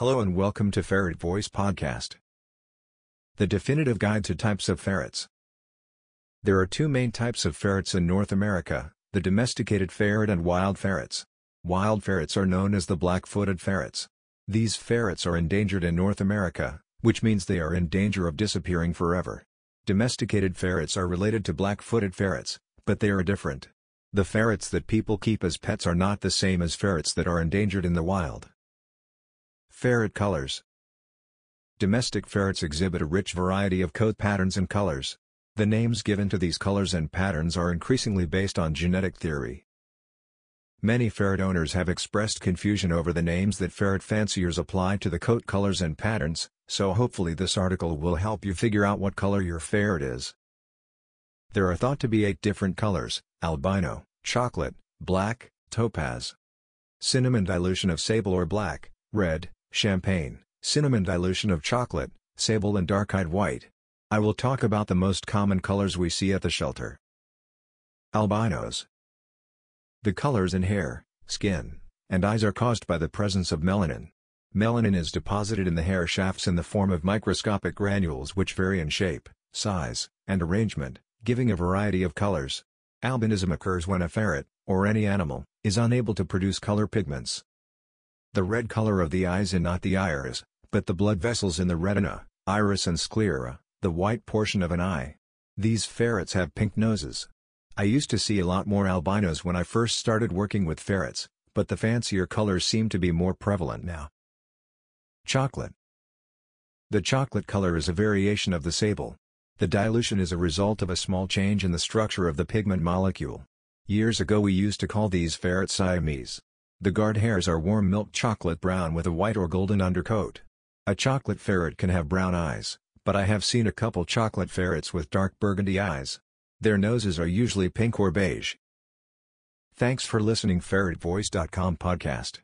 Hello and welcome to Ferret Voice Podcast. The definitive guide to types of ferrets. There are two main types of ferrets in North America, the domesticated ferret and wild ferrets. Wild ferrets are known as the black-footed ferrets. These ferrets are endangered in North America, which means they are in danger of disappearing forever. Domesticated ferrets are related to black-footed ferrets, but they are different. The ferrets that people keep as pets are not the same as ferrets that are endangered in the wild. Ferret colors Domestic ferrets exhibit a rich variety of coat patterns and colors. The names given to these colors and patterns are increasingly based on genetic theory. Many ferret owners have expressed confusion over the names that ferret fanciers apply to the coat colors and patterns, so hopefully this article will help you figure out what color your ferret is. There are thought to be eight different colors, albino, chocolate, black, topaz, cinnamon dilution of sable or black, red, champagne, cinnamon dilution of chocolate, sable and dark-eyed white. I will talk about the most common colors we see at the shelter. Albinos The colors in hair, skin, and eyes are caused by the presence of melanin. Melanin is deposited in the hair shafts in the form of microscopic granules which vary in shape, size, and arrangement, giving a variety of colors. Albinism occurs when a ferret, or any animal, is unable to produce color pigments. The red color of the eyes and not the iris, but the blood vessels in the retina, iris and sclera, the white portion of an eye. These ferrets have pink noses. I used to see a lot more albinos when I first started working with ferrets, but the fancier colors seem to be more prevalent now. Chocolate The chocolate color is a variation of the sable. The dilution is a result of a small change in the structure of the pigment molecule. Years ago we used to call these ferrets Siamese. The guard hairs are warm milk chocolate brown with a white or golden undercoat. A chocolate ferret can have brown eyes, but I have seen a couple chocolate ferrets with dark burgundy eyes. Their noses are usually pink or beige. Thanks for listening ferretvoice.com podcast.